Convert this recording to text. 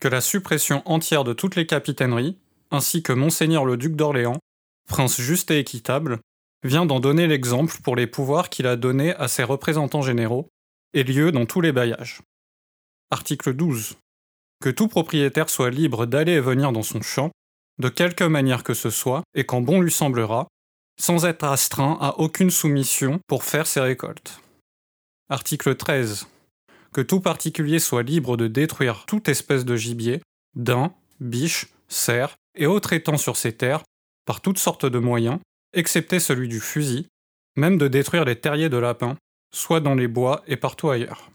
que la suppression entière de toutes les capitaineries, ainsi que Monseigneur le duc d'Orléans, prince juste et équitable, vient d'en donner l'exemple pour les pouvoirs qu'il a donnés à ses représentants généraux, et lieu dans tous les bailliages. Article 12. Que tout propriétaire soit libre d'aller et venir dans son champ, de quelque manière que ce soit, et quand bon lui semblera, sans être astreint à aucune soumission pour faire ses récoltes. Article 13. Que tout particulier soit libre de détruire toute espèce de gibier, daims, biches, cerfs et autres étangs sur ses terres, par toutes sortes de moyens, excepté celui du fusil, même de détruire les terriers de lapins, soit dans les bois et partout ailleurs.